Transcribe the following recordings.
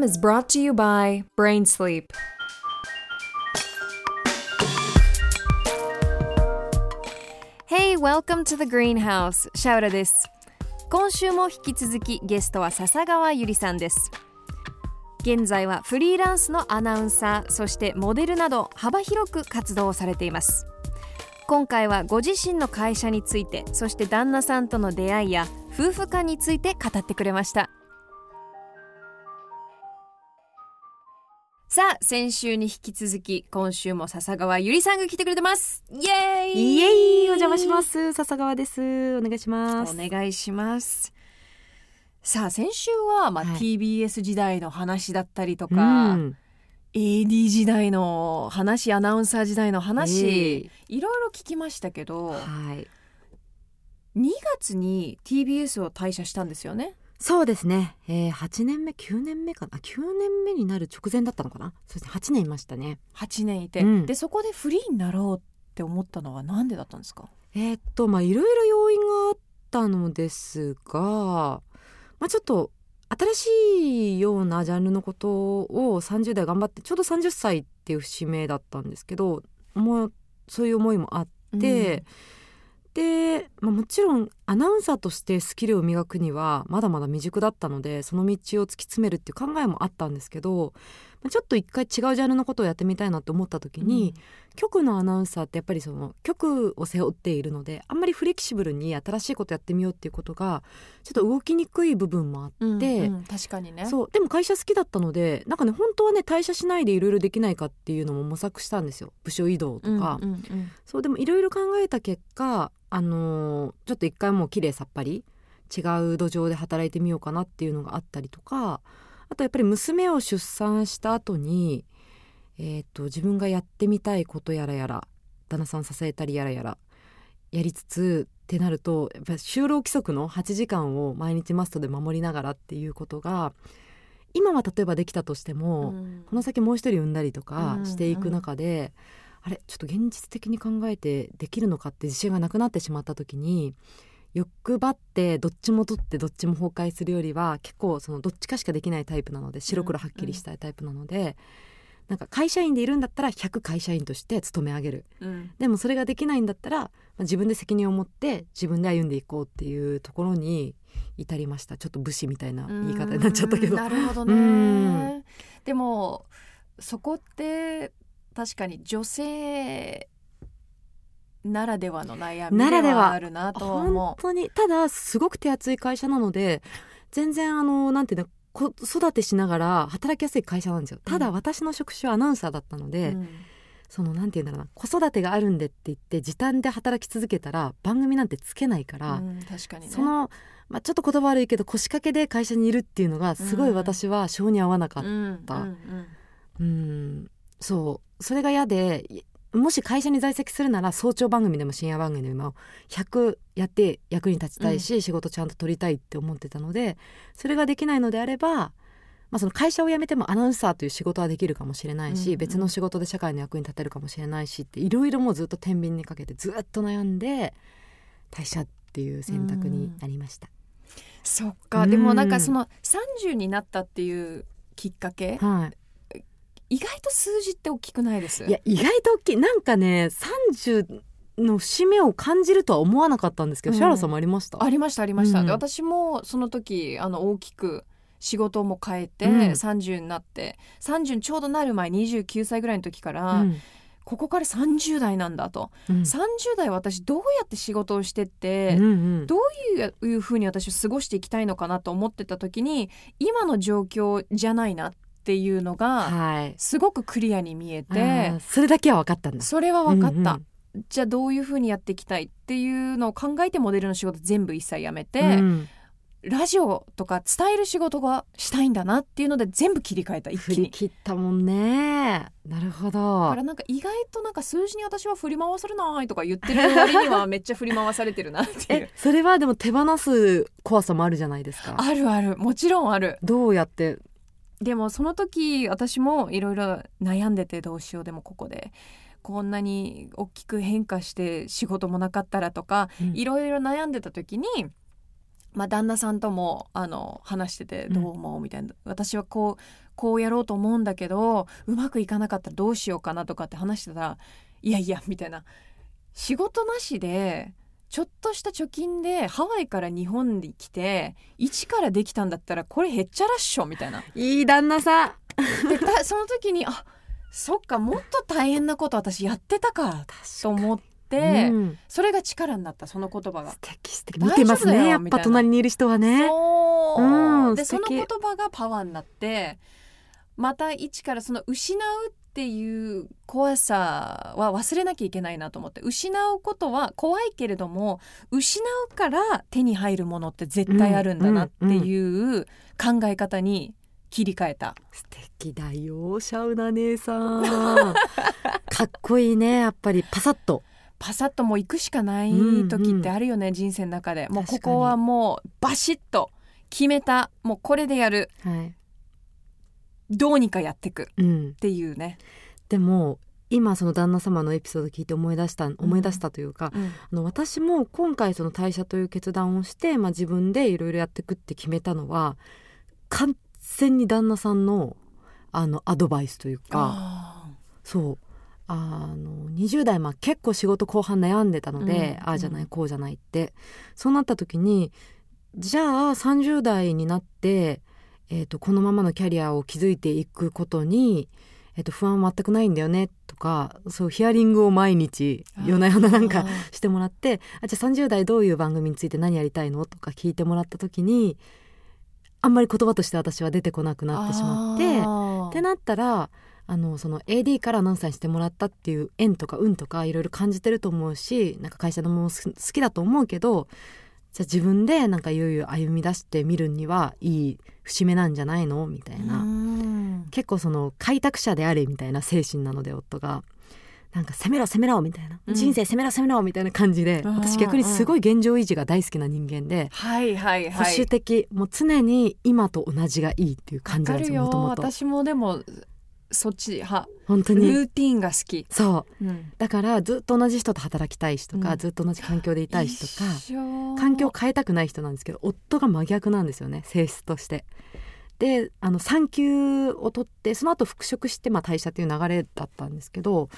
program is brought to you by Brain Sleep. Hey, welcome to the greenhouse. シャウラです。今週も引き続きゲストは笹川ゆりさんです。現在はフリーランスのアナウンサー、そしてモデルなど幅広く活動をされています。今回はご自身の会社について、そして旦那さんとの出会いや夫婦間について語ってくれました。さあ先週に引き続き今週も笹川ゆりさんが来てくれてます。イエーイ。イエイ。お邪魔します。笹川ですお願いします。お願いします。さあ先週は、まあはい。TBS 時代の話だったりとか、うん。AD 時代の話アナウンサー時代の話、ええ。いろいろ聞きましたけどはい。2月に TBS を退社したんですよねそうですね、えー、8年目9年目かな？9年目になる直前だったのかな？そうですね。8年いましたね。8年いて、うん。でそこでフリーになろうって思ったのはなんでだったんですか？えーっとまあいろいろ要因があったのですがまあちょっと新しいようなジャンルのことを30代頑張ってちょうど30歳っていう節目だったんですけどもうそういう思いもあって、で、まあ、もちろんアナウンサーとしてスキルを磨くにはまだまだ未熟だったのでその道を突き詰めるっていう考えもあったんですけど、ちょっと一回違うジャンルのことをやってみたいなと思った時に、局のアナウンサーってやっぱりその局を背負っているのであんまりフレキシブルに新しいことやってみようっていうことがちょっと動きにくい部分もあって、うんうんうん確かにね。そうでも会社好きだったのでなんかね本当はね退社しないでいろいろできないかっていうのも模索したんですよ。部署移動とか、うんうんうん。そうでもいろいろ考えた結果あのーちょっと一回もう綺麗さっぱり違う土壌で働いてみようかなっていうのがあったりとかあとやっぱり娘を出産した後にえー、と自分がやってみたいことやらやら旦那さん支えたりやらやらやりつつってなるとやっぱ就労規則の8時間を毎日マストで守りながらっていうことが今は例えばできたとしても、うん。この先もう一人産んだりとかうん。していく中で、あれちょっと現実的に考えてできるのかって自信がなくなってしまった時に欲張ってどっちも取ってどっちも崩壊するよりは結構そのどっちかしかできないタイプなので白黒はっきりしたいタイプなので、なんか会社員でいるんだったら100会社員として勤め上げる。うん。でもそれができないんだったら、まあ、自分で責任を持って自分で歩んでいこうっていうところに至りました。ちょっと武士みたいな言い方になっちゃったけど。うんなるほどうねん。でもそこって確かに女性ならではの悩みならでは。あるなと本思当に。ただすごく手厚い会社なので全然あのなんていうの子育てしながら働きやすい会社なんですよ。ただうん私の職種はアナウンサーだったのう、で、うん。そのなんていうんだろうな子育てがあるんでって言って時短で働き続けたら番組なんてつけないから、うん確かにね。その、まあ、ちょっと言葉悪いけど腰掛けで会社にいるっていうのがすごい私は性に合わなかった、うんそう。それが嫌でいもし会社に在籍するなら早朝番組でも深夜番組でも100やって役に立ちたいし、仕事ちゃんと取りたいって思ってたのでそれができないのであれば、まあ、その会社を辞めてもアナウンサーという仕事はできるかもしれないし、うんうん別の仕事で社会の役に立てるかもしれないしっていろいろもうずっと天秤にかけてずっと悩んで退社っていう選択になりました。そっか、うん。でもなんかその30になったっていうきっかけ？はい意外と数字って大きくないです？いや意外と大きい。なんかね30の節目を感じるとは思わなかったんですけど、うん。シャラさんもありました？ありましたありました、うん。で私もその時あの大きく仕事も変えて、うん。30になって30にちょうどなる前29歳ぐらいの時から、うん。ここから30代なんだと、うん。30代私どうやって仕事をしてって、うんうん。どういうふうに私は過ごしていきたいのかなと思ってた時に今の状況じゃないなっていうのがはい。すごくクリアに見えあてーそれだけは分かったんだ。それは分かった、うんうんじゃあどういうふうにやっていきたいっていうのを考えてモデルの仕事全部一切やめて、うん。ラジオとか伝える仕事がしたいんだなっていうので全部切り替えた一振気に。り切ったもんね。なるほだどからなんか意外となんか数字に私は振り回されないとか言ってる割にはめっちゃ振り回されてるなっていう。え。それはでも手放す怖さもあるじゃないですか。あるある。もちろんある。どうやってでもその時私もいろいろ悩んでてどうしようでもここで。こんなに大きく変化して仕事もなかったらとかうん。いろいろ悩んでた時にまあ、旦那さんともあの話しててどう思うみたいな、私はこうこうやろうと思うんだけどうまくいかなかったらどうしようかなとかって話してたらいやいやみたいな。仕事なしでちょっとした貯金でハワイから日本に来て一からできたんだったらこれへっちゃらっしょみたいな。いい旦那さん。でたその時にあそっかもっと大変なこと私やってたかと思って、うん。それが力になったその言葉が。素。敵素敵。見てますねやっぱ隣にいる人はね。そう、うんでその言葉がパワーになってまた一からその失うっていう怖さは忘れなきゃいけないなと思って失うことは怖いけれども失うから手に入るものって絶対あるんだなっていう考え方に切り替えた。素敵だよシャウナ姉さん。かっこいいねやっぱり。パサッと。パサッともう行くしかない時ってあるよね、人生の中で。もうここはもうバシッと決めた。もうこれでやる。はい、どうにかやってく。っうん、ていうね、でも今その旦那様のエピソード聞いて思い出した思い出したというか、うん。あの私も今回その退社という決断をして、まあ、自分でいろいろやっていくって決めたのは完全に旦那さんのあのアドバイスというかあそう。あの20代まあ結構仕事後半悩んでたので、うん。ああじゃないこうじゃないって。そうなった時にじゃあ30代になって、えー、とこのままのキャリアを築いていくことに、えー、と不安は全くないんだよねとかそうヒアリングを毎日ー。夜な夜ななんかしてもらってあじゃあ30代どういう番組について何やりたいの？とか聞いてもらった時にあんまり言葉として私は出てこなくなってしまって。ってなったらあのその AD からアナウンサーにしてもらったっていう縁とか運とかいろいろ感じてると思うしなんか会社のもの好きだと思うけどじゃあ自分でなんかいよいよ歩み出してみるにはいい節目なんじゃないの？みたいな、うん。結構その開拓者であれみたいな精神なので夫が。なんか攻めろ攻めろみたいな、うん。人生攻めろ攻めろみたいな感じでうん。私逆にすごい現状維持が大好きな人間で、はいはい保はい。守的もう常に今と同じがいいっていう感じなんですよもともと私もでもそっち派。本当に。ルーティンが好き、そう。うん、だからずっと同じ人と働きたい人とか、うん。ずっと同じ環境でいたい人とか環境を変えたくない人なんですけど夫が真逆なんですよね性質として。であの産休を取ってその後復職して、まあ、退社っていう流れだったんですけど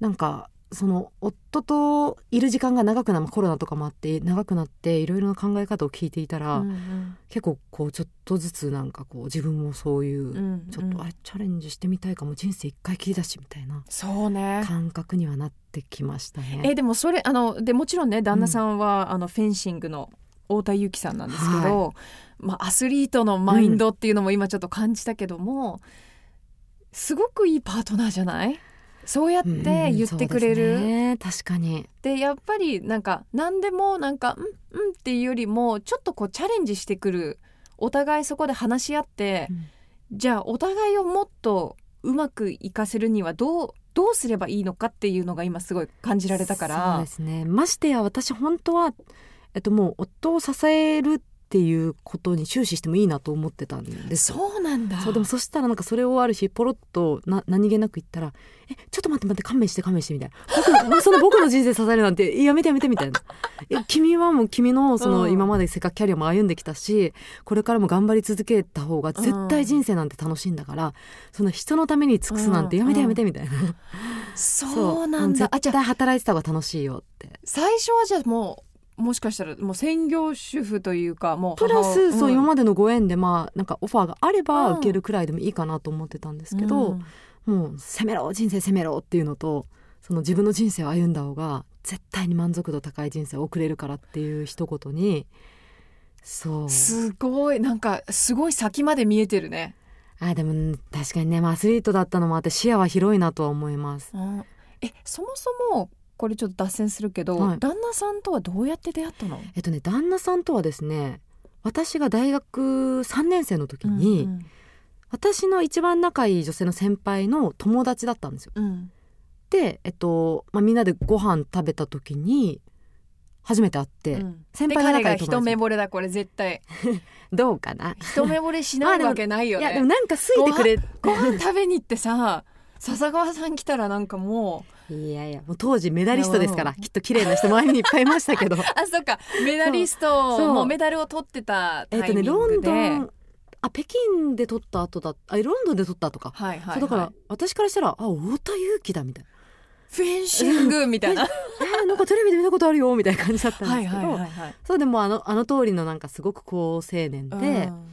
なんかその夫といる時間が長くなまあコロナとかもあって長くなっていろいろな考え方を聞いていたら、うんうん。結構こうちょっとずつなんかこう自分もそういう、うんちょっとうんあれチャレンジしてみたいかも人生一回きりだしみたいなそうね。感覚にはなってきましたね。えでもそれあのでもちろんね旦那さんは、あのフェンシングの太田裕樹さんなんですけど、まあ、アスリートのマインドっていうのも今ちょっと感じたけども、すごくいいパートナーじゃない？そうやって言ってくれうんそうでする、ね、確かに。でやっぱりなんか何でもなんかうんうんっていうよりもちょっとこうチャレンジしてくるお互いそこで話し合って、うん。じゃあお互いをもっとうまくいかせるにはどうどうすればいいのかっていうのが今すごい感じられたかそうらですね。ましてや私本当は、えっと、もう夫を支えるっていうことに終始してもいいなと思ってたんです。よそうなんだ。そうでもそしたらなんかそれをある日ポロッとな何気なく言ったら「えちょっと待って待って勘弁して勘弁して」みたいな。僕の その僕の人生支えるなんてえやめてやめてみたいな「いや君はもう君のそのうん。今までせっかくキャリアも歩んできたしこれからも頑張り続けた方が絶対人生なんて楽しいんだから、その人のために尽くすなんてやめてやめて」みたいな、そう。なんだ。絶対働いてた方が楽しいよって。最初はじゃあもうもしかしたらもう専業主婦というかもうプラス、そう今でまでのご縁でまあなんかオファーがあればうん。受けるくらいでもいいかなと思ってたんですけど、もう攻めろ人生攻めろっていうのとその自分の人生を歩んだ方が絶対に満足度高い人生を送れるからっていう一言にそう。すごいなんかすごい先まで見えてるね、あでも確かにねまあアスリートだったのもあって視野は広いなとは思います。えそもそもこれちょっと脱線するけど、はい。旦那さんとはどうやって出会ったの？えっとね旦那さんとはですね私が大学3年生の時に、うん私の一番仲いい女性の先輩の友達だったんですよ。うん。で、えっとまあ、みんなでご飯食べた時に初めて会って、うん。先で彼が輩が仲いい友達一目惚れだこれ絶対。どうかな？一目惚れしないわけないよ いやでもねなんか好いてくれご飯食べに行ってさ笹川さん来たらなんかもういやいやもう当時メダリストですからきっと綺麗な人周りにいっぱいいましたけど。あそっか。メダリストもうメダルを取ってたタえっとねイミングで、ロンドンあ北京で撮った後だあロンドンで撮った後か、はいはい、はい、だから私からしたらあ太田裕貴だみたいな。フェンシングみたいな。えーなんかテレビで見たことあるよみたいな感じだったんはいですけど、はいはいはいそうでもあのあの通りのなんかすごく好青年で、うん。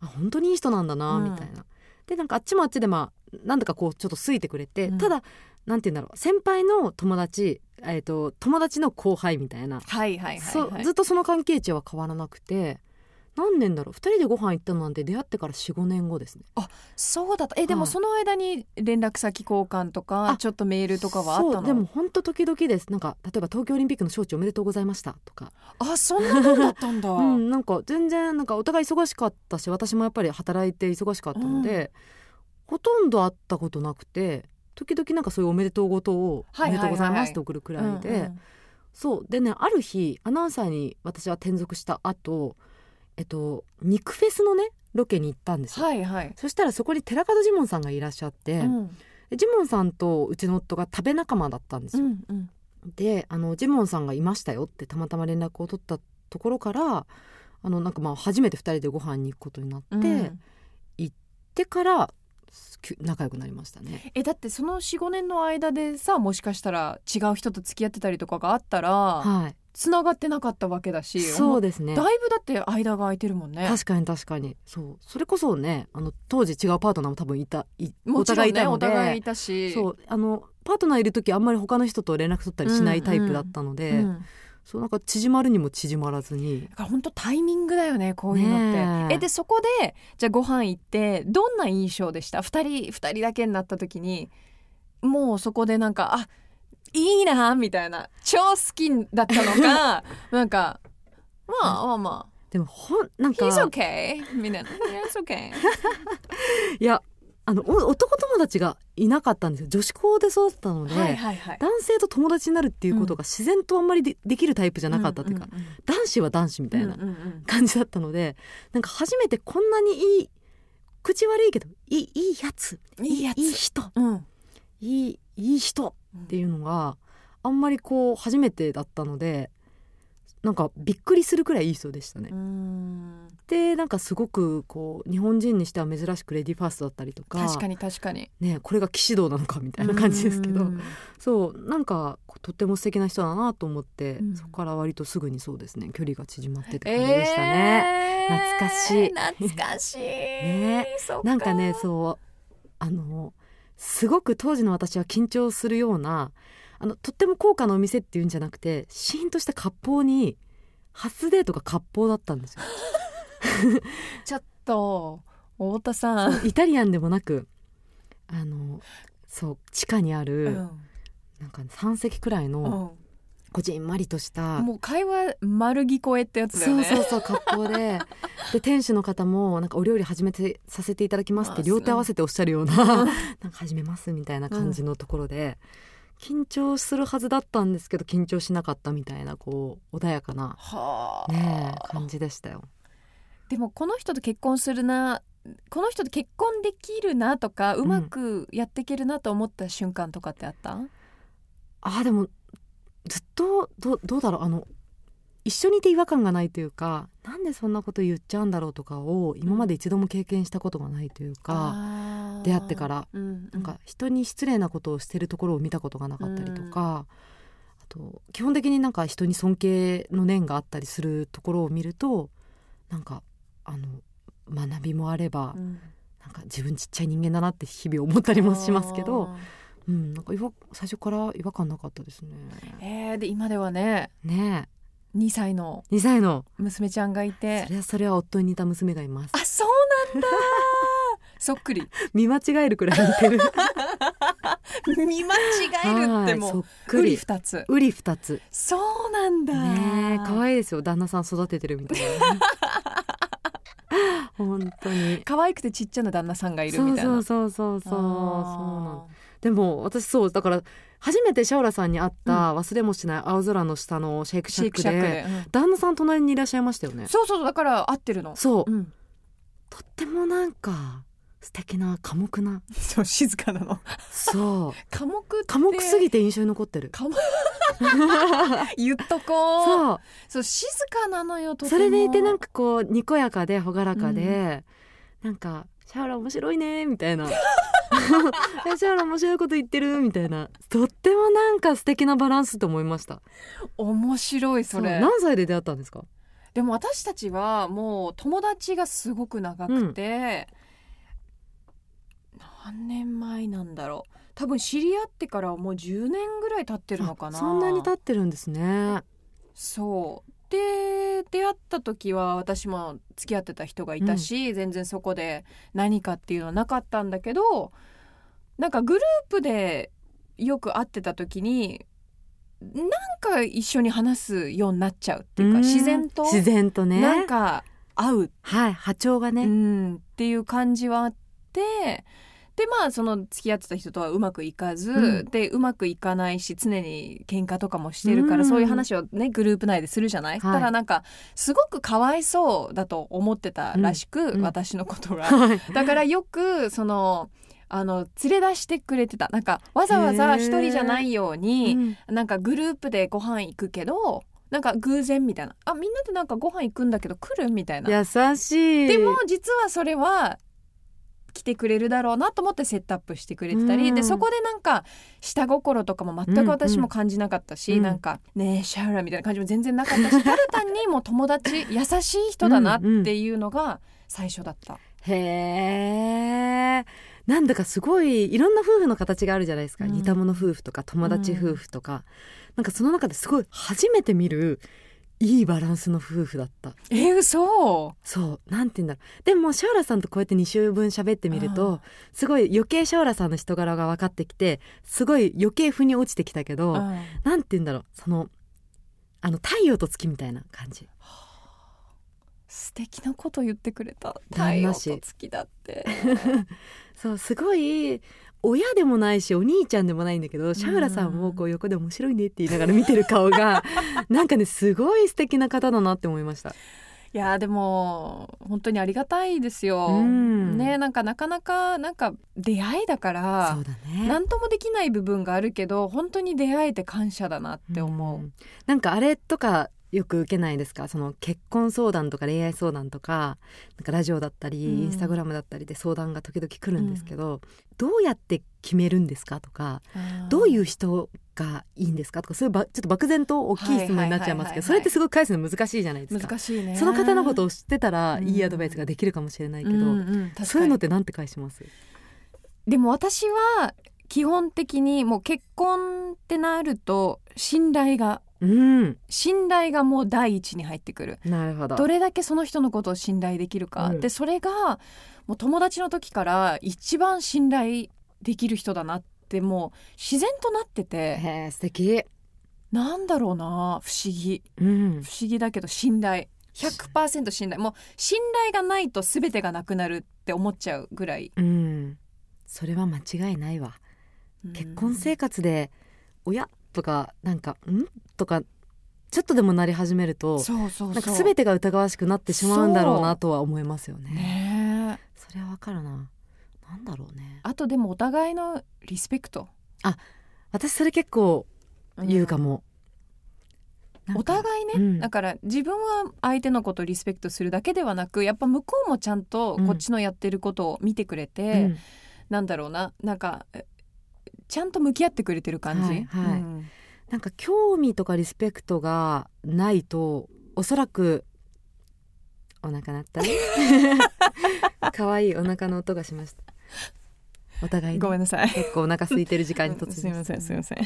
あ本当にいい人なんだなうん。みたいな、でなんかあっちもあっちでまあなんだかこうちょっと好いてくれて、うん。ただなんて言うんだろう。先輩の友達えっ、と友達の後輩みたいな、はいはいはい、ずっとその関係値は変わらなくて。何年だろう。2人でご飯行ったのなんて出会ってから45年後ですね。そうだった。えでもはい。その間に連絡先交換とかあちょっとメールとかはあったの？そう。でも本当時々です。なんか例えば東京オリンピックの招致おめでとうございましたとか。あそんなもんだったんだ、うん、なんか全然なんかお互い忙しかったし私もやっぱり働いて忙しかったので、ほとんど会ったことなくて時々なんかそういうおめでとうごとを「おめでとうございます」って送るくらいで、そう。でねある日アナウンサーに私は転属した後えっと肉フェスのねロケに行ったんですよ、はいはい、そしたらそこに寺門ジモンさんがいらっしゃって、うん。でジモンさんとうちの夫が食べ仲間だったんですよ、うんうん。であのジモンさんがいましたよってたまたま連絡を取ったところからあのなんかまあ初めて2人でご飯に行くことになって、うん。でからきゅ仲良くなりましたね。えだってその45年の間でさもしかしたら違う人と付き合ってたりとかがあったらはい、つながってなかったわけだしそうですね。だいぶだって間が空いてるもんね。確かに確かに。そう。それこそねあの当時違うパートナーも多分いたいもお互いいたので互いいたし。そう。あのパートナーいる時あんまり他の人と連絡取ったりしないタイプだったので、うんそうなんか縮まるにも縮まらずに。だから本当タイミングだよねこういうのって。ねえ。えでそこでじゃあご飯行ってどんな印象でした？2人二人だけになった時にもうそこでなんかあいいなみたいな超好きだったのか なんかまあまあまでもほんなんあか。He's okay. みたいな。It's okay. いやあのお男友達がいなかったんですよ。女子校で育ったので、はいはいはい。男性と友達になるっていうことが自然とあんまりでできるタイプじゃなかったっていうか、んんん男子は男子みたいなうんうんうん。感じだったので、なんか初めてこんなにいい口悪いけどいいいいやついいやつ。いい人うん。いいいい人っていうのがあんまりこう初めてだったのでなんかびっくりするくらいいい人でしたね。うんでなんかすごくこう日本人にしては珍しくレディーファーストだったりとか確かに確かに。ね、これが騎士道なのかみたいな感じですけどうん。そうなんかとっても素敵な人だなと思って、うん。そこから割とすぐにそうですね。距離が縮まってって感じでしたね。えー。懐かしい。懐かしい、ね。なんかねそうあのすごく当時の私は緊張するようなあのとっても高価なお店っていうんじゃなくてシーンとした割烹に初デートが割烹だったんですよ。ちょっと太田さん、イタリアンでもなくあのそう地下にある、うん。なんか3席くらいのこじんまりとした、もう会話丸聞こえってやつだよね。そうそうそう割烹で。で店主の方もなんかお料理始めてさせていただきますってあ両手合わせておっしゃるような なんか始めますみたいな感じのところで、緊張するはずだったんですけど緊張しなかったみたいなこう穏やかなはあ、ねえ感じでしたよ。でもこの人と結婚するなこの人と結婚できるなとかうまくやっていけるなと思った瞬間とかってあった、あーでもずっとどどうだろう？あの一緒にいて違和感がないというかなんでそんなこと言っちゃうんだろうとかを今まで一度も経験したことがないというか、あー出会ってから、うんなんか人に失礼なことをしてるところを見たことがなかったりとか、あと基本的になんか人に尊敬の念があったりするところを見るとなんかあの学びもあれば、うん。なんか自分ちっちゃい人間だなって日々思ったりもしますけど、あうん、なんか最初から違和感なかったですね。ーえーで今ではねね2歳のえ2歳の。娘ちゃんがいて。それはそれは夫に似た娘がいます。あそうなんだ。そっくり。見間違えるくらい似てる。見間違えるってもうっううりくり。二つ。うり二つ。そうなんだ。ねえ可愛いですよ。旦那さん育ててるみたいな 本当に。可愛くてちっちゃな旦那さんがいるみたいな。そうそうそうそうそうでも私そうだから初めてシャオラさんに会った忘れもしない青空の下のシェイクーシェイクシャックで旦那さん隣にいらっしゃいましたよね。そうそうだから合ってるの。そう、うん。とってもなんか素敵な寡黙な。そう静かなの。そう。寡黙って。寡黙すぎて印象に残ってる。寡黙。言っとこう。そう。そう静かなのよとそれでいてなんかこうにこやかで朗らかで、なんか「シャオラ面白いね」みたいな「えシャオラ面白いこと言ってる」みたいな。とってもなんか素敵なバランスと思いました。面白いそれ。う。何歳で出会ったんですか？でも私たちはもう友達がすごく長くて、何年前なんだろう。多分知り合ってからはもう10年ぐらい経ってるのかな。あそんなに経ってるんですね。そう。で出会った時は私も付き合ってた人がいたし、全然そこで何かっていうのはなかったんだけどなんかグループでよく会ってた時になんか一緒に話すようになっちゃうっていうかん。自然と？自然とね。なんか合う、はい波長がね、うん、っていう感じはあってでまあその付き合ってた人とはうまくいかず、うん。でうまくいかないし常に喧嘩とかもしてるから、うん。そういう話をねグループ内でするじゃない、はい。ただなんかすごくかわいそうだと思ってたらしく、うん。私のことが。はい。だからよくそのあの連れ出してくれてた。なんかわざわざ一人じゃないように、うん。なんかグループでご飯行くけどなんか偶然みたいな。あみんなでなんかご飯行くんだけど来る？みたいな。優しい。でも実はそれは来てくれるだろうなと思ってセットアップしてくれてたり、うん。でそこでなんか下心とかも全く私も感じなかったし、うん。なんか「ねえシャウラ」みたいな感じも全然なかったしただ単にもう友達優しい人だなっていうのが最初だった。へえなんだかすごいいろんな夫婦の形があるじゃないですか、うん。似た者夫婦とか友達夫婦とか、なんかその中ですごい初めて見るいいバランスの夫婦だった。え嘘。そう。なんて言うんだろう。でもシャオラさんとこうやって2週分喋ってみるあとすごい余計シャオラさんの人柄が分かってきてすごい余計腑に落ちてきたけど、うん。なんて言うんだろう。そのあの太陽と月みたいな感じ。素敵なこと言ってくれた。太陽と月だって。そうすごい親でもないしお兄ちゃんでもないんだけどシャウラさんもこう横で面白いねって言いながら見てる顔が なんかねすごい素敵な方だなって思いました。いやでも本当にありがたいですよ。うんねなんかなかなかなんか出会いだからそうだね何ともできない部分があるけど本当に出会えて感謝だなって思う。んなんかあれとかよく受けないですか？その結婚相談とか恋愛相談とかなんかラジオだったり、うん。インスタグラムだったりで相談が時々来るんですけど、どうやって決めるんですかとかどういう人がいいんですかとかそういうばちょっと漠然と大きい質問になっちゃいますけどそれってすごい返すの難しいじゃないですか？難しいね。その方のことを知ってたらうん。いいアドバイスができるかもしれないけど、うんうん確かに。そういうのってなんて返します？でも私は基本的にもう結婚ってなると信頼がうん。信頼がもう第一に入ってくる。なるほど。どれだけその人のことを信頼できるか、うん。でそれがもう友達の時から一番信頼できる人だなってもう自然となってて。へえ素敵。なんだろうな不思議。うん。不思議だけど信頼。100%信頼。もう信頼がないと全てがなくなるって思っちゃうぐらい、うん。それは間違いないわ。うん。結婚生活で親とかなんか「ん?」とかちょっとでもなり始めるとそうそうそうなんか全てが疑わしくなってしまうんだろうなとは思いますよね。ねえそれはわかるな。なんだろうね。あとでもお互いのリスペクト私それ結構言うかも。なんかお互いね、うんだから自分は相手のことをリスペクトするだけではなくやっぱ向こうもちゃんとこっちのやってることを見てくれて、うんなんだろうななんかえちゃんと向き合ってくれてる感じ、はいはい。うん。なんか興味とかリスペクトがないとおそらくお腹鳴ったね。可愛いお腹の音がしました。お互い、ね、ごめんなさい。結構お腹空いてる時間に突入すみませんすみません。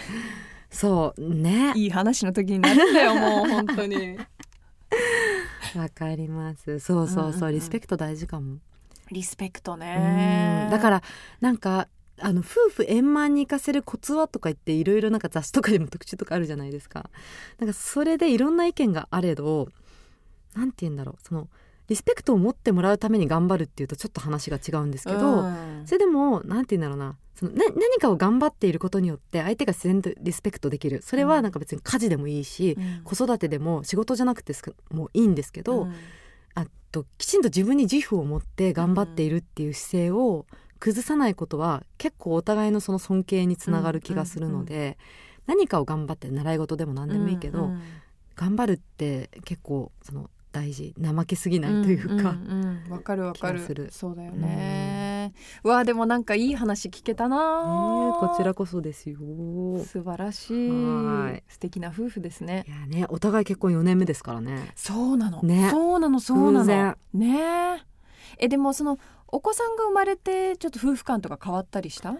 そうね。いい話の時になるんだよもう本当に。わかります。そうそうそう,、うんうんうん。リスペクト大事かも。リスペクトうねん。だからなんかあの夫婦円満に生かせるコツはとか言っていろいろなんか雑誌とかでも特集とかあるじゃないですか。なんかそれでいろんな意見があれどなんて言うんだろうそのリスペクトを持ってもらうために頑張るっていうとちょっと話が違うんですけど、うん。それでもなんて言うんだろうなそのな何かを頑張っていることによって相手が自然とリスペクトできる。それはなんか別に家事でもいいし、うん。子育てでも仕事じゃなくてもういいんですけど、うんあときちんと自分に自負を持って頑張っているっていう姿勢を崩さないことは結構お互いのその尊敬につながる気がするので、何かを頑張って習い事でも何でもいいけど、うんうん頑張るって結構その大事怠けすぎないというか、んんうん。わかるわかる。そうだよね、うわでもなんかいい話聞けたな、ねえこちらこそですよ。素晴らしい。はい。素敵な夫婦ですね。いやねお互い結婚4年目ですからね。そうなの、ね。そうなのそうなの。ねえ。えでもそのお子さんが生まれてちょっと夫婦間とか変わったりした？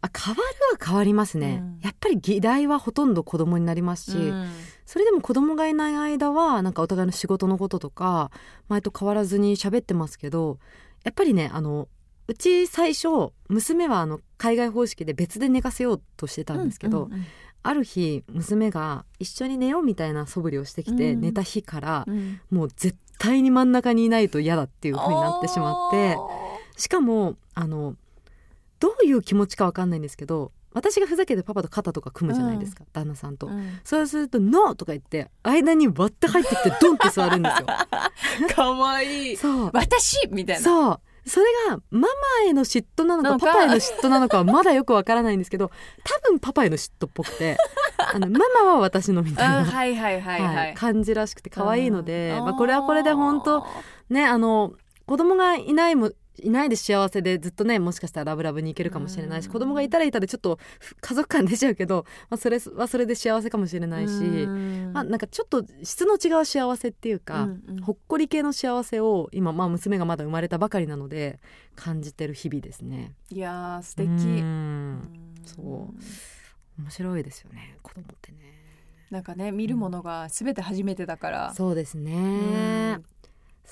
あ変わるは変わりますね、うん。やっぱり議題はほとんど子供になりますし、うん。それでも子供がいない間はなんかお互いの仕事のこととか前と変わらずに喋ってますけどやっぱりねあのうち最初娘はあの海外方式で別で寝かせようとしてたんですけど、うんうん。ある日娘が一緒に寝ようみたいな素振りをしてきて、うん。寝た日からうん。もう絶対に真ん中にいないと嫌だっていう風になってしまってしかもあのどういう気持ちかわかんないんですけど私がふざけてパパと肩とか組むじゃないですか、旦那さんと。うん。そうすると「ノー!」とか言って間に割って入ってきてドンって座るんですよ。かわいい。そう。私？みたいな。そうそれがママへの嫉妬なのかか。パパへの嫉妬なのかはまだよくわからないんですけど多分パパへの嫉妬っぽくて あのママは私のみたいな、うんはいはいはいはい、はい感じらしくて可愛いので、うん。まあ、これはこれで本当ねあの子供がいないもいないで幸せでずっとねもしかしたらラブラブにいけるかもしれないし、うん。子供がいたらいたでちょっと家族感出ちゃうけど、まあ、それはそれで幸せかもしれないし、うん。まあ、なんかちょっと質の違う幸せっていうか、うんうん。ほっこり系の幸せを今、まあ、娘がまだ生まれたばかりなので感じてる日々ですね。いやー素敵。うん。うん。そう。面白いですよね子供ってね。なんかね見るものが全て初めてだから、そうですね。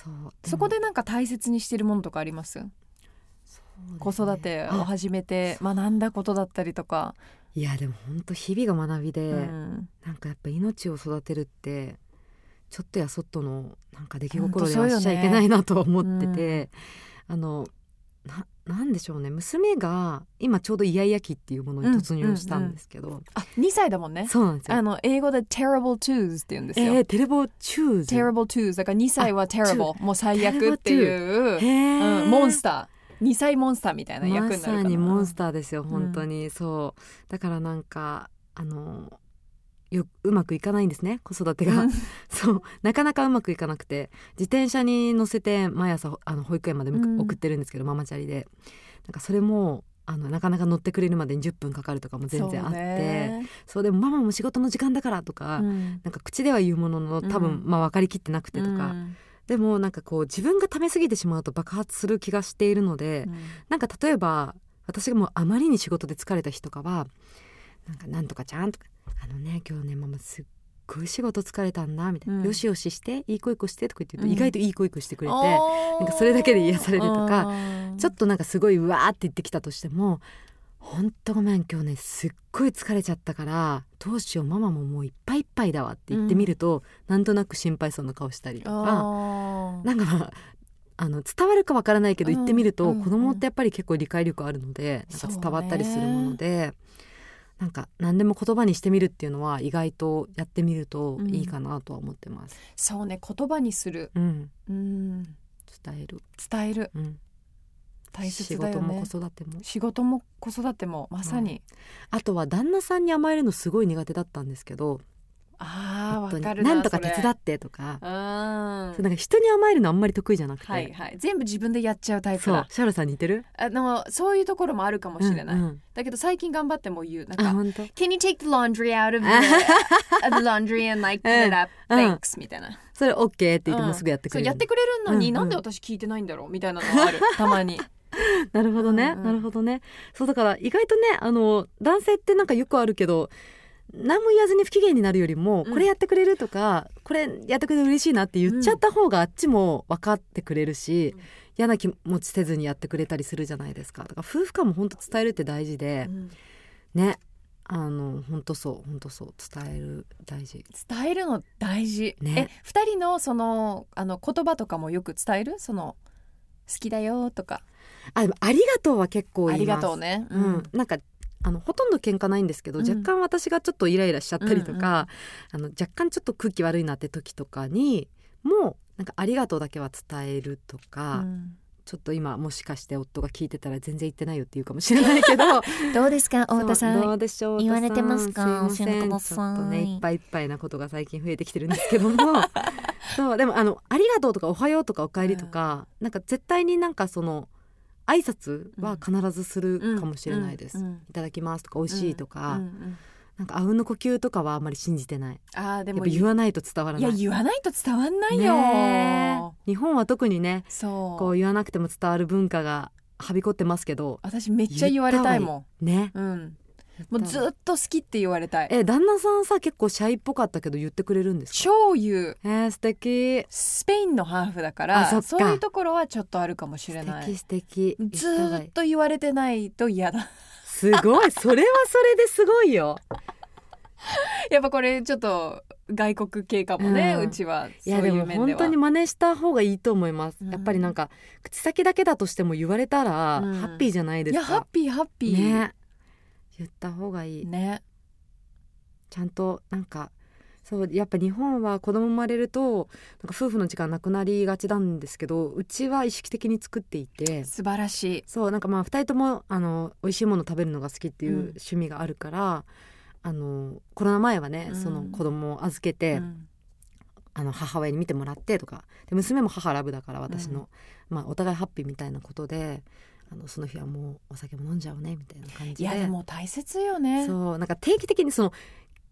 うんそう。そこでなんか大切にしてるものとかあります？子育てを始めて学んだことだったりとか、いやでも本当日々が学びで、うん。なんかやっぱ命を育てるってちょっとやそっとのなんか出来心でしちゃいけないなとは思ってて、あのななんでしょうね。娘が今ちょうどイヤイヤ期っていうものに突入したんですけど、あ2歳だもんね。そうなんですよ。あの英語で terrible twos って言うんですよ、えー、テレボチューズ terrible twos だから2歳は terrible もう最悪っていう、うん、モンスター。2歳モンスターみたいな役になるまかなさにモンスターですよ本当に、そう。だからなんかあのようまくいかないんですね子育てが、うん。そう。なかなかうまくいかなくて。自転車に乗せて毎朝あの保育園までむうん。送ってるんですけど、ママチャリで。なんかそれもあのなかなか乗ってくれるまでに10分かかるとかも全然あって。そう,、ね。でもママも仕事の時間だからとか、うん。なんか口では言うものの多分、うんまあ分かりきってなくてとか、うん。でもなんかこう自分がためすぎてしまうと爆発する気がしているので、なんか例えば私がもうあまりに仕事で疲れた日とかは「なんかなんとかちゃん」とか「あのね今日ねママすっごい仕事疲れたんだ」みたいな「うん。よしよししていい子いい子して」とか言って言うと、うん。意外といい子いい子してくれて、ななんかそれだけで癒されるとかちょっととなんかすごいうわーって言ってきたとしても「ほんとごめん今日ねすっごい疲れちゃったからどうしようママももういっぱいいっぱいだわ」って言ってみると、なんとなく心配そうな顔したりとか。なんかまああの伝わるかわからないけどうん言ってみると、うん。子供ってやっぱり結構理解力あるのでなんか伝わったりするもので、なんか何でも言葉にしてみるっていうのは意外とやってみるといいかなとは思ってます。そうね言葉にする、うん、うん、伝える、伝える。うん、大仕切だよね。事も子育ても。仕事も子育てもまさに、あとは旦那さんに甘えるのすごい苦手だったんですけどああななんとか手伝っってとか、うん。そうなんか人に甘えるのあんまり得意じゃなくて、はいはい。全部自分でやっちゃうタイプだ。そう。シャロさんに似てる？あでもそういうところもあるかもしれない、うんうん。だけど最近頑張っても言う。なんかあ本当？Can you take the laundry out of the, of the laundry and like it up? うん。Thanks、みたいな。それ OK って言ってうん。もすぐやってくれる、そうやってくれるのに、なんで私聞いてないんだろう？みたいなのがある。たまに。なるほどね、なるほどね。そうだから意外とねあの男性ってなんかよくあるけど何も言わずに不機嫌になるよりも、うん。これやってくれるとかこれやってくれて嬉しいなって言っちゃった方があっちも分かってくれるし、うん。嫌な気持ちせずにやってくれたりするじゃないですか。だから夫婦間も本当伝えるって大事で、うん。ね。あの本当そう本当そう。伝える大事。伝えるの大事。ね。え二人のそのあの言葉とかもよく伝える？その好きだよとか。あでもありがとうは結構あり言います。がとうね。うん、なんかあのほとんど喧嘩ないんですけど、うん。若干私がちょっとイライラしちゃったりとうんうんか、あの若干ちょっと空気悪いなって時とかにもうなんかありがとうだけは伝えるとか、うん。ちょっと今もしかして夫が聞いてたら全然言ってないよって言うかもしれないけど どうですか？太田さん。どうでしょう？言われてますか？すいちょっとねいっぱいいっぱいなことが最近増えてきてるんですけども。そうでもあの「ありがとう」とか「おはよう」とか「おかえり」とか、なんか絶対になんかその挨拶は必ずするかもしれないです。いただきますとか美味しいとか、なんかあうんの呼吸とかはあんまり信じてない。あーでも言わないと伝わらない。いや言わないと伝わんないよ、日本は特にねそう。こう言わなくても伝わる文化がはびこってますけど私めっちゃ言われたいもね。んうんもうずっと好きって言われたい。え旦那さんさ結構シャイっぽかったけど言ってくれるんですか？超言うえー、素敵。スペインのハーフだからあそっか。そういうところはちょっとあるかもしれない。素敵ずーっと言われてないと嫌だ。すごい。それはそれですごいよ。やっぱこれちょっと外国系かもね、ううんちは。いいやでも本当に真似した方がいいと思います、うん。やっぱりなんか口先だけだとしても言われたら、うん。ハッピーじゃないですか。いやハッピーハッピー。ね言った方がいい、ね。ちゃんとなんかそうやっぱ日本は子供生まれるとなんか夫婦の時間なくなりがちなんですけどうちは意識的に作っていて。素晴らしい。そうなんかまあ2人ともあの美味しいもの食べるのが好きっていううん。趣味があるから、あのコロナ前はね、うん。その子供を預けて、うん。あの母親に見てもらってとか。で娘も母ラブだから私の、まあ、お互いハッピーみたいなことであのその日はもうお酒も飲んじゃおうねみたいな感じで。いやでも大切よね。そうなんか定期的にその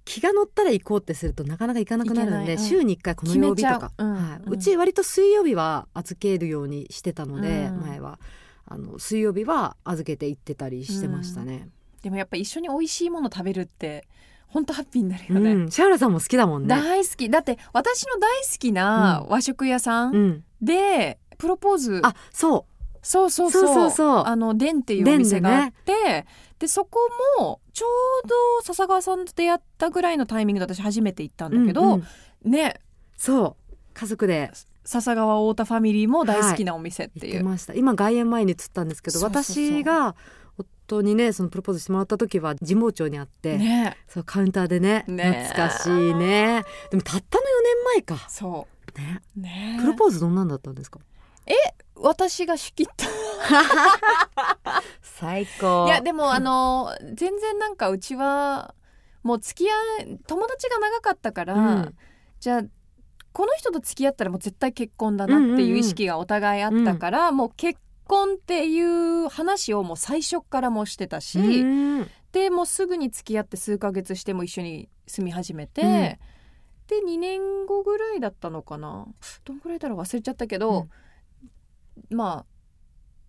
気が乗ったら行こうってするとなかなか行かなくなるんで、うん。週に1回この曜日とか。う。うん。はい、うん。うち割と水曜日は預けるようにしてたので、うん。前は。あの水曜日は預けて行ってたりしてましたね。でもやっぱ一緒に美味しいもの食べるって本当ハッピーになるうん。よね、シャウラさんも好きだもんね。大好き。だって私の大好きな和食屋さうん。ん、でプロポーズ、あそそうそうそうそう。そうあのデンっていうお店があってで,、そこもちょうど笹川さんと出会ったぐらいのタイミングで私初めて行ったんうだけど、うんうん。ね。そう。家族で。笹川太田ファミリーも大好きなお店っていう、行ってました、今外苑前に移ったんですけど私が夫にねそのプロポーズしてもらった時は神保町にあって、ね。そうカウンターでねね。懐かしいね。でもたったの4年前か。そね。うね。プロポーズどんなんだったんですか？私が仕切った。最高。いやでもあの全然なんかうちはもう付き合い友達が長かったから、うん。じゃあこの人と付き合ったらもう絶対結婚だなっていう意識がお互いあったから、もう結婚っていう話をもう最初からもしてたし、うん。でもうすぐに付き合って数ヶ月しても一緒に住み始めて、うん。で2年後ぐらいだったのかな？どんぐらいだろう？忘れちゃったけど、まあ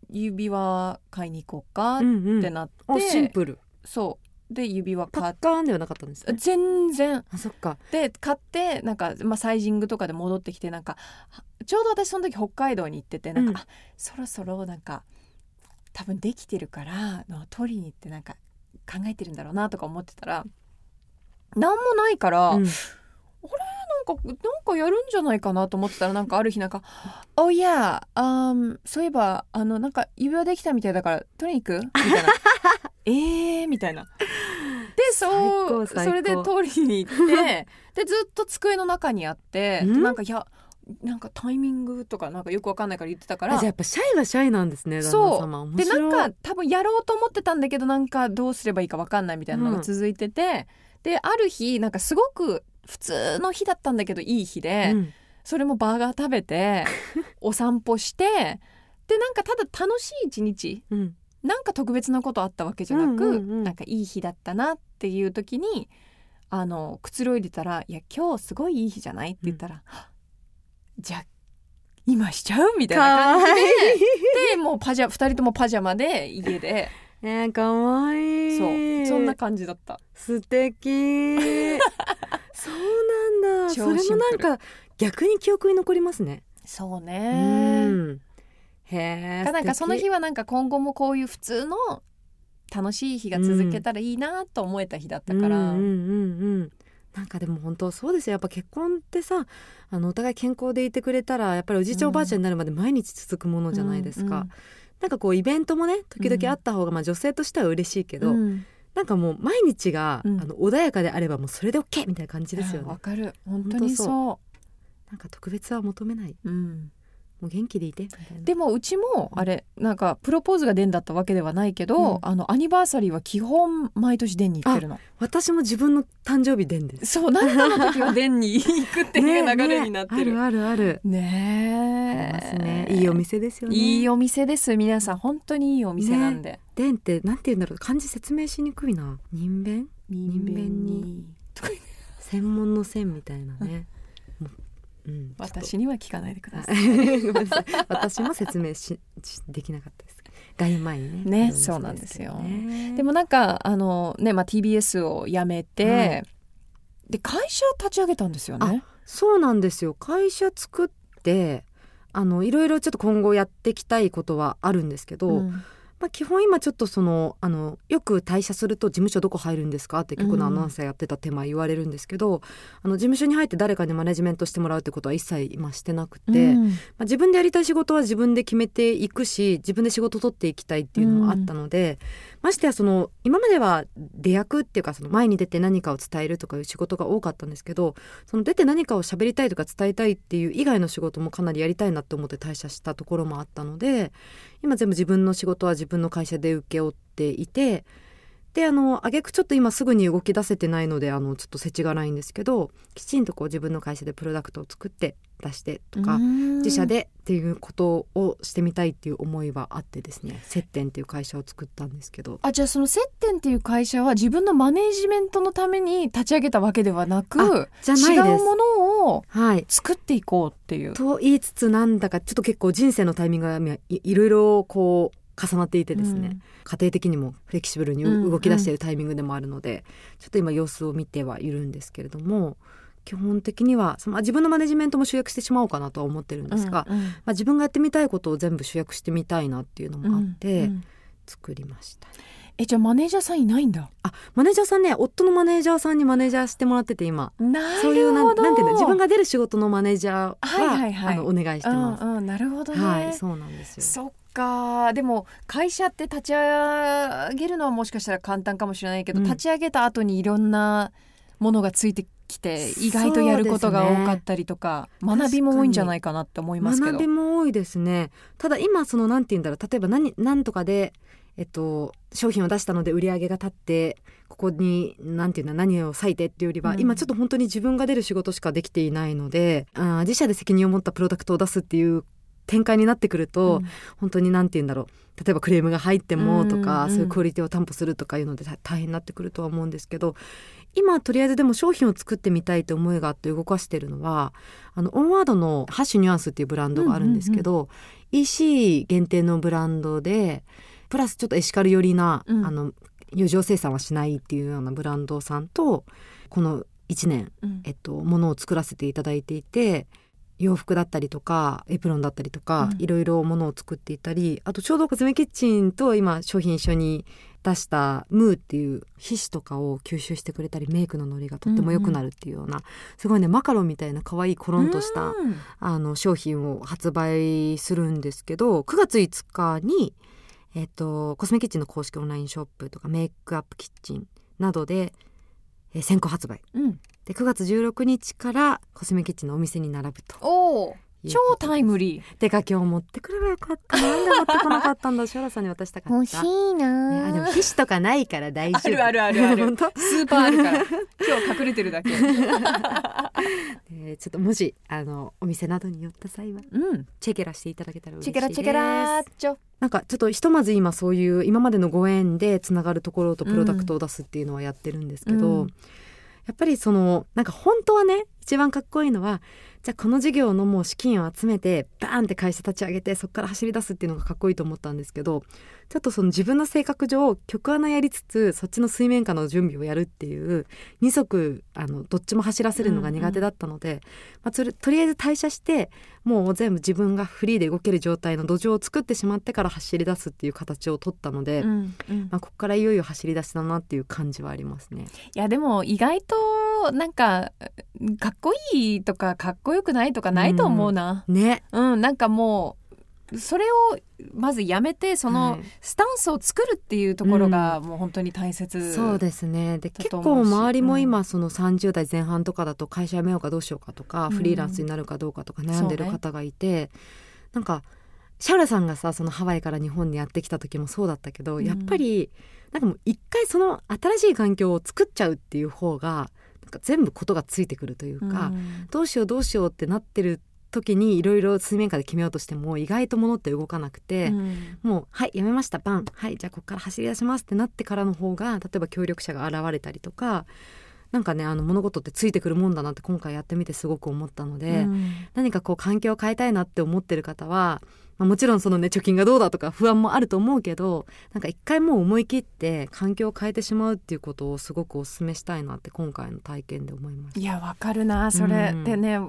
指輪買いに行こうかっうんうん。てなって、おシンプル。そう。で指輪パ買っッカーンではなかったんですね。全然。あそっか。で買ってなんか、まあ、サイジングとかで戻ってきてなんかはちょうど私その時北海道に行っててなんか、うん。あそろそろなんか多分できてるからの取りに行ってなんか考えてるんだろうなとか思ってたらなんもないから、うん。なんかなんかやるんじゃないかなと思ってたらなんかある日なんか「おいやそういえばあのなんか指輪できたみたいだから取りに行く?」みたいな「えー」みたいな。でそうそれで取りに行ってでずっと机の中にあってん？なんかいやなんかタイミングとかなんかよくわかんないから言ってたからあじゃあやっぱシャイはシャイなんですね旦そう。那様面でなんか多分やろうと思ってたんだけどなんかどうすればいいかわかんないみたいなのが続いてて、である日なんかすごく普通の日だったんだけどいい日で、うんそれもバーガー食べて お散歩してでなんかただ楽しい一日うんなんか特別なことあったわけじゃなく、うんうんうんなんかいい日だったなっていう時にあのくつろいでたら「いや今日すごいいい日じゃない?」って言ったら「はっじゃあ今しちゃう?」みたいなか感じででもうパジャ2人ともパジャマで家でえー、かわい。いそう。そんな感じだった。素敵。そうなんだ。それもなんか逆に記憶に残りますね。そううねん。へえかなんかその日はなんか今後もこういう普通の楽しい日が続けたらいいなと思えた日だったから、うんうんうんうんなんかでも本当そうですよ。やっぱ結婚ってさあのお互い健康でいてくれたらやっぱりおじいちゃん、うんおばあちゃんになるまで毎日続くものじゃないですか、うんなんかこうイベントもね時々あった方が、まあ女性としては嬉しいけど、うん。なんかもう毎日が、うん。あの穏やかであればもうそれで OK みたいな感じですよね。わかる。本当にそう。なんか特別は求めない。うんもう元気でいてでもうちもあれなんかプロポーズが出んだったわけではないけど、うん。あのアニバーサリーは基本毎年出んに行ってるの。私も自分の誕生日でんです。そう何かの時は出んに行くっていう流れになってる。ねねあるあるある。ねね。いいお店ですよね。いいお店です。皆さん本当にいいお店なんで、でんってなんて言うんだろう。漢字説明しにくいな。人弁？人弁に。専門の線みたいなねうん。私には聞かないでください。私も説明ししできなかったです。外前にね。ねそうなんですよ。でもなんかあのね、まあ、TBS を辞めて、はい。で会社を立ち上げたんですよね。そうなんですよ。会社作ってあのいろいろちょっと今後やっていきたいことはあるんですけど、うんまあ、基本今ちょっとそのあのよく退社すると事務所どこ入るんですかって局のアナウンサーやってた手前言われるんですけど、あの事務所に入って誰かにマネジメントしてもらうってことは一切今してなくて、うん。まあ、自分でやりたい仕事は自分で決めていくし自分で仕事取っていきたいっていうのもあったので、ましてやその今までは出役っていうかその前に出て何かを伝えるとかいう仕事が多かったんですけどその出て何かを喋りたいとか伝えたいっていう以外の仕事もかなりやりたいなって思って退社したところもあったので今全部自分の仕事は自分の会社で請け負っていてであの挙句ちょっと今すぐに動き出せてないのであのちょっと世知辛いんですけどきちんとこう自分の会社でプロダクトを作って出してとか、うん。自社でっていうことをしてみたいっていう思いはあってですね接点っていう会社を作ったんですけど。あじゃあその接点っていう会社は自分のマネージメントのために立ち上げたわけではなくじゃない違うものをはい。作っていこうっていう。と言いつつなんだかちょっと結構人生のタイミングがいいろいろこう重なっていてですね、うん。家庭的にもフレキシブルにうん動き出しているタイミングでもあるので、ちょっと今様子を見てはいるんですけれども基本的にはそのまあ自分のマネジメントも集約してしまおうかなとは思ってるんですが、うんうんまあ、自分がやってみたいことを全部集約してみたいなっていうのもあって、うんうん作りました。えじゃあマネージャーさんいないんだ。あマネージャーさんね夫のマネージャーさんにマネージャーしてもらってて今なるほど。そういうなんなんていうの自分が出る仕事のマネージャーは、はいはいはいあのお願いしてます。うんうん、なるほどね。はいそうなんですよ。そっかでも会社って立ち上げるのはもしかしたら簡単かもしれないけど、うん立ち上げた後にいろんなものがついてきて意外とやることが多かったりとか、ね。学びも多いんじゃないかなって思いますけど。学びも多いですね。ただ今そのなんて言うんだろう例えば何何とかでえっと商品を出したので売り上げが立ってここになんていうの何を割いてっていうよりは、うん。今ちょっと本当に自分が出る仕事しかできていないのであー自社で責任を持ったプロダクトを出すっていう展開になってくると、うん。本当になんて言うんだろう例えばクレームが入ってもとか、うんそういうクオリティを担保するとかいうので大大変になってくるとは思うんですけど今とりあえずでも商品を作ってみたいという思いがあって動かしてるのはあのオンワードのハッシュニュアンスっていうブランドがあるんですけど、EC 限定のブランドでプラスちょっとエシカル寄りな、うん。あの余剰生産はしないっていうようなブランドさんとこの1年うん。えっと、ものを作らせていただいていて洋服だったりとかエプロンだったりとか、うん。いろいろものを作っていたりあとちょうどコズメキッチンと今商品一緒に出したムーっていう皮脂とかを吸収してくれたりメイクのノリがとっても良くなるっていうような、すごいねマカロンみたいな可愛いコロンとした、うん。あの商品を発売するんですけど9月5日に、えっと、コスメキッチンの公式オンラインショップとかメイクアップキッチンなどで、えー先行発売。うん。で9月16日からコスメキッチンのお店に並ぶと。お超タイムリー。てか今日持ってくればよかった。なんで持ってこなかったんだショラさんに渡したかった。欲しいな、ね、あでも皮脂とかないから大丈夫。あるあるあるある。本当？スーパーあるから。今日隠れてるだけ。えーちょっともしあのお店などに寄った際はうん。チェケラしていただけたら嬉しチェいです。ケラチェケラなんかちょっとひとまず今そういう今までのご縁でつながるところとプロダクトを出すっていうのはやってるんですけど、うん。やっぱりそのなんか本当はね一番かっこいいのはじゃあこの事業のもう資金を集めてバーンって会社立ち上げてそこから走り出すっていうのがかっこいいと思ったんですけどちょっとその自分の性格上曲穴やりつつそっちの水面下の準備をやるっていう二足あのどっちも走らせるのが苦手だったので、まあ、それとりあえず退社してもう全部自分がフリーで動ける状態の土壌を作ってしまってから走り出すっていう形を取ったので、うんうんまあ、ここからいよいよ走り出しだなっていう感じはありますね。いやでも意外となんかかっこいいとかかっこよくないとかないと思うな。ね。うん、なんかもうそれをまずやめてそのはい。スタンスを作るっていうところがもう本当に大切、そうですね。でだ結構周りも今その30代前半とかだと会社辞めようかどうしようかとか、うん。フリーランスになるかどうかとか悩んでる方がいて、なんかシャウラさんがさそのハワイから日本にやってきた時もそうだったけど、うん。やっぱりなんかもう一回その新しい環境を作っちゃうっていう方が全部ことがついてくるというか、うん。どうしようどうしようってなってる時にいろいろ水面下で決めようとしても意外と物って動かなくて、うん。もう「はいやめましたバンはいじゃあここから走り出します」ってなってからの方が例えば協力者が現れたりとかなんかねあの物事ってついてくるもんだなって今回やってみてすごく思ったので、うん。何かこう環境を変えたいなって思ってる方は、まあ、もちろんそのね貯金がどうだとか不安もあると思うけどなんか一回もう思い切って環境を変えてしまうっていうことをすごくお勧めしたいなって今回の体験で思いました。いやわかるなそれ、うんでね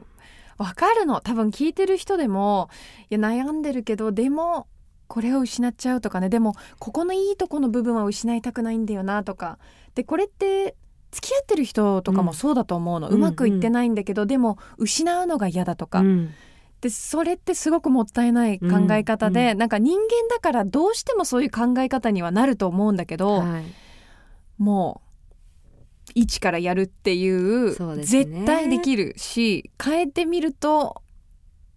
わかるの。多分聞いてる人でもいや悩んでるけどでもこれを失っちゃうとかね。でもここのいいとこの部分は失いたくないんだよなとか。でこれって付き合ってる人とかもそうだと思うの、ううんまくいってないんだけど、でも失うのが嫌だとか、うんでそれってすごくもったいない考え方で、なんか人間だからどうしてもそういう考え方にはなると思うんだけど、はい。もう一からやるっていうね。絶対できるし変えてみると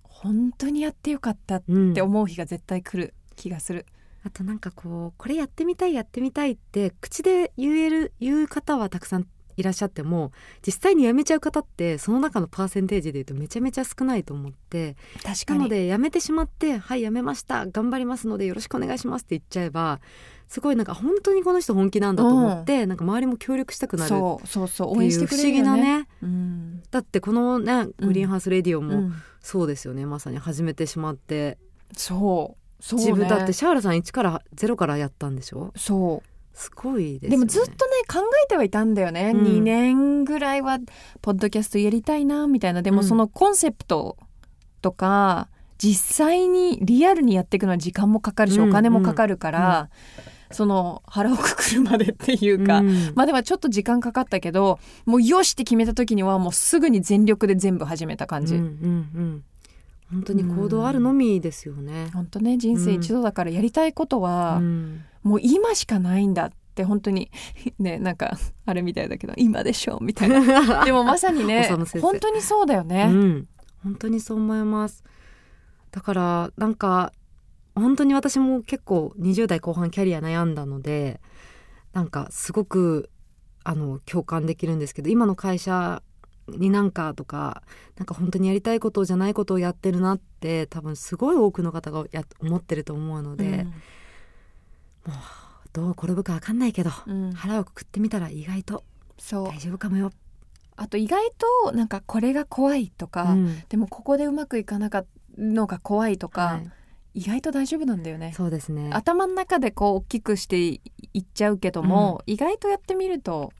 本当にやってよかったっうん。て思う日が絶対来る気がする。あとなんかこうこれやってみたいやってみたいって口で言える言う方はたくさんいらっしゃっても実際にやめちゃう方ってその中のパーセンテージで言うとめちゃめちゃ少ないと思って確なのでやめてしまって「はいやめました頑張りますのでよろしくお願いします」って言っちゃえばすごいなんか本当にこの人本気なんだと思って、なんか周りも協力したくなるっそうそうそう応援してくれるよ議なね。ねうん。だってこのねグリーンハウスレディオもうん。そうですよね、まさに始めてしまって。そうそう、ね、自分だってシャーラさん1から0からやったんでしょ？そうすごいですよね。でもずっとね考えてはいたんだよね、うん。2年ぐらいはポッドキャストやりたいなみたいな。でもうん。そのコンセプトとか実際にリアルにやっていくのは時間もかかるし、うんお金もかかるから、その腹をくくるまでっていうか、うん。まあでもちょっと時間かかったけどもうよしって決めた時にはもうすぐに全力で全部始めた感じ、うんうんうん。本当に行動あるのみですよね。本当ね人生一度だからやりたいことは、うんもう今しかないんだって本当に。ねなんかあれみたいだけど今でしょみたいな。でもまさにね本当にそうだよね、うん、本当にそう思います。だからなんか本当に私も結構20代後半キャリア悩んだのでなんかすごくあの共感できるんですけど今の会社になんかとかなんか本当にやりたいことじゃないことをやってるなって多分すごい多くの方がや思ってると思うので、どう転ぶか分かんないけど、うん。うん腹をくくってみたら意外とそう。大丈夫かもよ。あと意外となんかこれが怖いとか、うん。でもここでうまくいかなかったのが怖いとか、はい。意外と大丈夫なんだよね。そうですね。頭の中でこう大きくしていっちゃうけども、意外とやってみると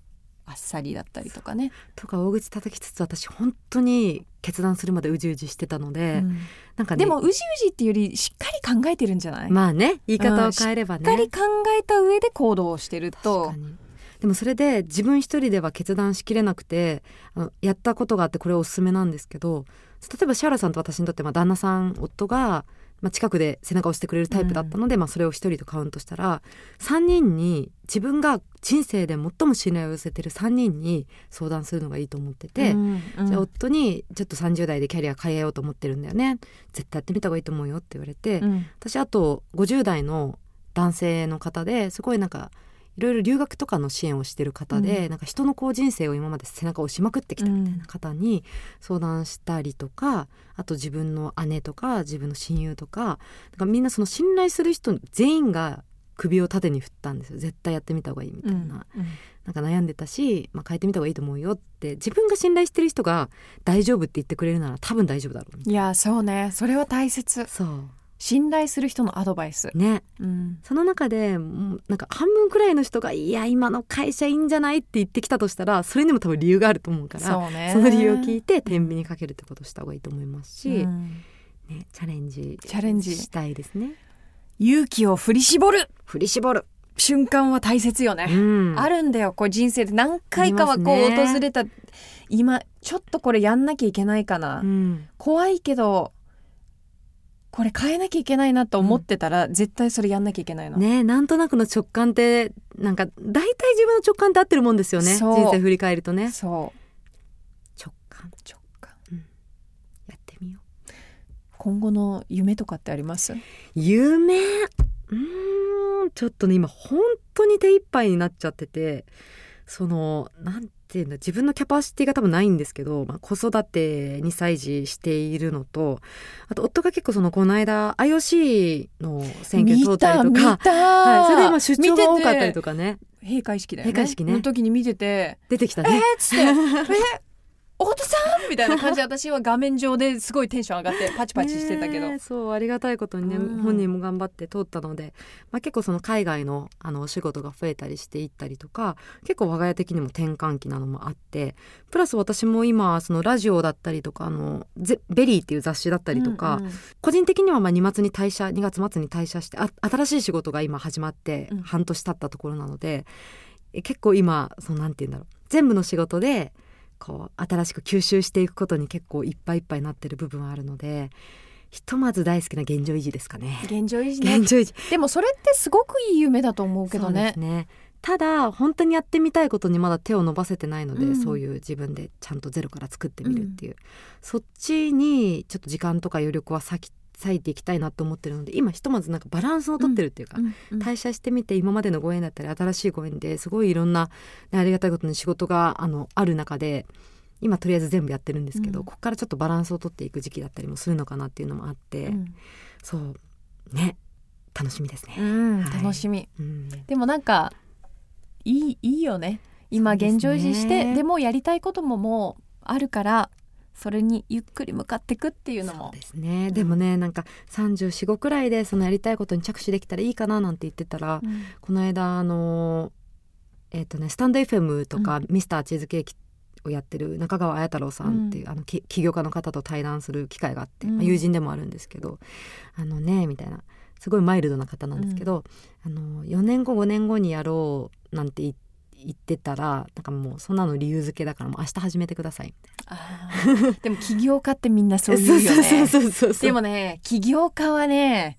あっさりだったりとかね、とか大口叩きつつ私本当に決断するまでうじうじしてたので、うん。なんかね。でもうじうじっていうよりしっかり考えてるんじゃない、まあね言い方を変えればね、しっかり考えた上で行動をしてると。でもそれで自分一人では決断しきれなくてあのやったことがあってこれおすすめなんですけど例えばシャーラさんと私にとってまあ旦那さん夫が、まあ、近くで背中を押してくれるタイプだったので、まあ、それを一人とカウントしたら3人に自分が人生で最も信頼を寄せてる3人に相談するのがいいと思ってて。うんうん。じゃあ夫に「ちょっと30代でキャリア変えようと思ってるんだよね。絶対やってみた方がいいと思うよ」って言われて、うん。私あと50代の男性の方ですごいなんかいろいろ留学とかの支援をしてる方で、うん。なんか人のこう人生を今まで背中を押しまくってきたみたいな方に相談したりとか、あと自分の姉とか自分の親友とかなんかみんなその信頼する人全員が首を縦に振ったんですよ。絶対やってみた方がいいみたいな、うん。なんか悩んでたし、まあ、変えてみた方がいいと思うよって自分が信頼してる人が大丈夫って言ってくれるなら多分大丈夫だろういやそうね。それは大切。そう信頼する人のアドバイス、ね。うん。その中でもうなんか半分くらいの人が「いや今の会社いいんじゃない?」って言ってきたとしたらそれにも多分理由があると思うからその理由を聞いて天秤にかけるってことをした方がいいと思いますし、うん。ね、チャレンジチャレンジ。したいですね。勇気を振り絞る。振り絞る、瞬間は大切よね、うん。あるんだよ。こう人生で何回かはこう訪れた。今ちょっとこれやんなきゃいけないかな、うん。怖いけどこれ変えなきゃいけないなと思ってたら、絶対それやんなきゃいけないの、ねなんとなくの直感ってなんか大体自分の直感って合ってるもんですよね。そう。人生振り返るとね。そう。直感。直感。やってみよ今後の夢とかってあります？う夢？うーん。ちょっとね今本当に手一杯になっちゃっててそのなんていうんだ自分のキャパシティが多分ないんですけど、まあ、子育て2歳児しているのとあと夫が結構そのこの間 IOC の選挙通ったりとかはい、それでまあ出張が多かったりかとかね。閉会式だよね。閉会式ね。の時に見てて「えっ出てきたね。っつって「え太田さん!」みたいな感じで私は画面上ですごいテンション上がって パチパチしてたけど、そうありがたいことにね、うん。本人も頑張って通ったので、まあ、結構その海外のあのお仕事が増えたりしていったりとか結構我が家的にも転換期なのもあってプラス私も今そのラジオだったりとかあのゼベリーっていう雑誌だったりとか、うんうん。個人的にはまあ2月に退社2月末に退社してあ新しい仕事が今始まってうん。半年経ったところなので、え結構今そのなんて言うんだろう全部の仕事でこう新しく吸収していくことに結構いっぱいいっぱいになってる部分はあるのでひとまず大好きな現状維持ですかね。現状維持ね。現状維持。でもそれってすごくいい夢だと思うけどそうでね。すねただ本当にやってみたいことにまだ手を伸ばせてないので、うん。そういう自分でちゃんとゼロから作ってみるっていう、そっちにちょっと時間とか余力は割き割いていきたいなと思ってるので今ひとまずなんかバランスをとってるっていうか、うんうん。退社してみて今までのご縁だったり新しいご縁ですごいいろんな、ねありがたいことに仕事があのある中で今とりあえず全部やってるんですけど、うん。ここからちょっとバランスをとっていく時期だったりもするのかなっていうのもあって、うん。そう。ね。楽しみですね。うんはい。楽しみ。うん。でもなんかいいいいよね。今現状維持してでもやりたいことももうあるからそれにゆっくり向かっていくっていうのも。そうですね。でもねなんか345くらいでそのやりたいことに着手できたらいいかななんて言ってたら、うん。この間あのえっ、とねスタンド FM とか、ミスターチーズケーキをやってる中川綾太郎さんっていう、あのき起業家の方と対談する機会があって、うん。まあ友人でもあるんですけどあのねみたいなすごいマイルドな方なんですけど、あの4年後5年後にやろうなんて言言ってたらなんかもうそんなの理由付けだからもう明日始めてください でも起業家ってみんなそう言うよね。そうそうそうそうでもね起業家はね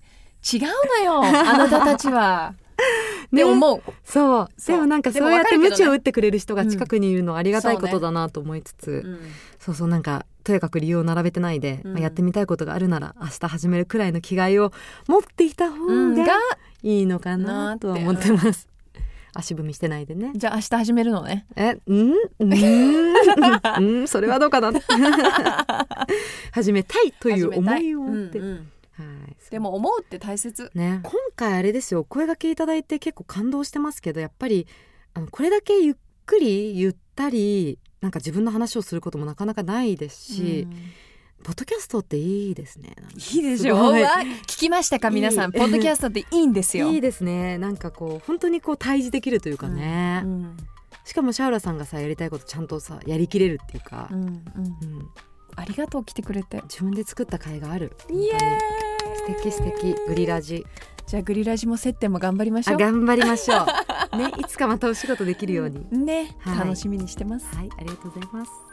違うのよあなたたちは。でね思う。そう。そう。でもなんかそうやってわかるけどね鞭を打ってくれる人が近くにいるのはありがたいことだなと思いつつ、うんそうそうなんかとやかく理由を並べてないで、うん。まあ、やってみたいことがあるなら明日始めるくらいの気概を持っていた方がいいのかなとは思ってます。足踏みしてないでね。じゃあ明日始めるのね。え、うん、うん、うん、それはどうかな？始めたいという思いを持って。うんうんはい。でも思うって大切。ね、今回あれですよ声掛けいただいて結構感動してますけどやっぱりあのこれだけゆっくりゆったりなんか自分の話をすることもなかなかないですし、うんポッドキャストっていいですね。いいでしょ。すごい。わ聞きましたか皆さん。ポッドキャストっていいんですよ。いいですね。なんかこう本当にこう対峙できるというかね、うんしかもシャウラさんがさやりたいことちゃんとさやりきれるっていうか。う、んうんうん。ありがとう来てくれて。自分で作った甲斐がある。イエー素敵素敵。グリラジ。じゃあグリラジも接点も頑張りましょう。あ頑張りましょう。ねいつかまたお仕事できるように、ね、はい。楽しみにしてます。はいありがとうございます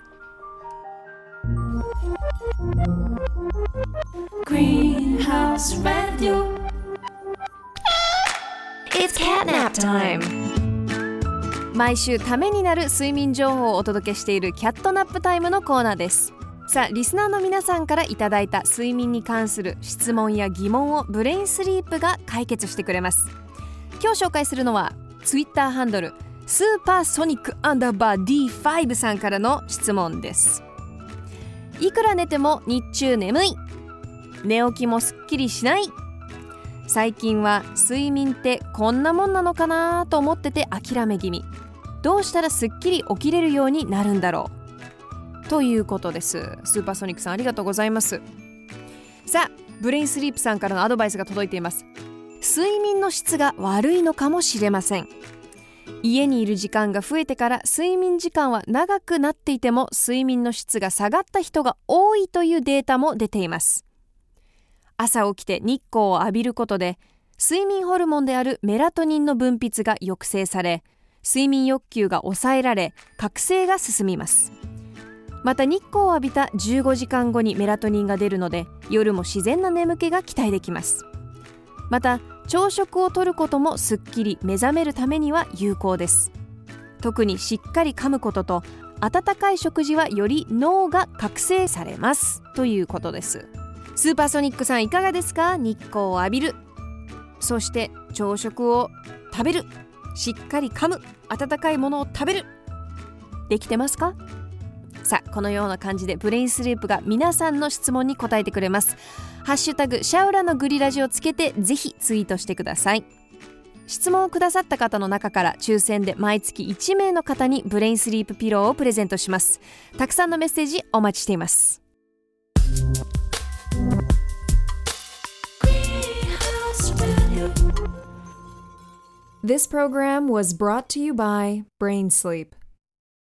Greenhouse Radio. It's catnap time. 毎週ためになる睡眠情報をお届けしているキャットナップタイムのコーナーです。さあリスナーの皆さんからいただいた睡眠に関する質問や疑問をブレインスリープが解決してくれます今日紹介するのはツイッターハンドルスーパーソニックアンダーバー D5 さんからの質問ですいくら寝ても日中眠い。寝起きもすっきりしない。最近は睡眠ってこんなもんなのかなと思ってて諦め気味。どうしたらすっきり起きれるようになるんだろう。ということです。スーパーソニックさんありがとうございます。さあブレインスリープさんからのアドバイスが届いています。睡眠の質が悪いのかもしれません。家にいる時間が増えてから睡眠時間は長くなっていても睡眠の質が下がった人が多いというデータも出ています。朝起きて日光を浴びることで睡眠ホルモンであるメラトニンの分泌が抑制され睡眠欲求が抑えられ覚醒が進みます。また日光を浴びた15時間後にメラトニンが出るので夜も自然な眠気が期待できます。また朝食をとることもすっきり目覚めるためには有効です。特にしっかり噛むことと温かい食事はより脳が覚醒されますということです。スーパーソニックさんいかがですか？日光を浴びる。そして朝食を食べる。しっかり噛む。温かいものを食べる。できてますか？さあこのような感じでブレインスリープが皆さんの質問に答えてくれます。ハッシュタグシャウラのグリラジをつけてぜひツイートしてください。質問をくださった方の中から抽選で毎月1名の方にブレインスリープピローをプレゼントします。たくさんのメッセージお待ちしています。This program was brought to you by Brain Sleep.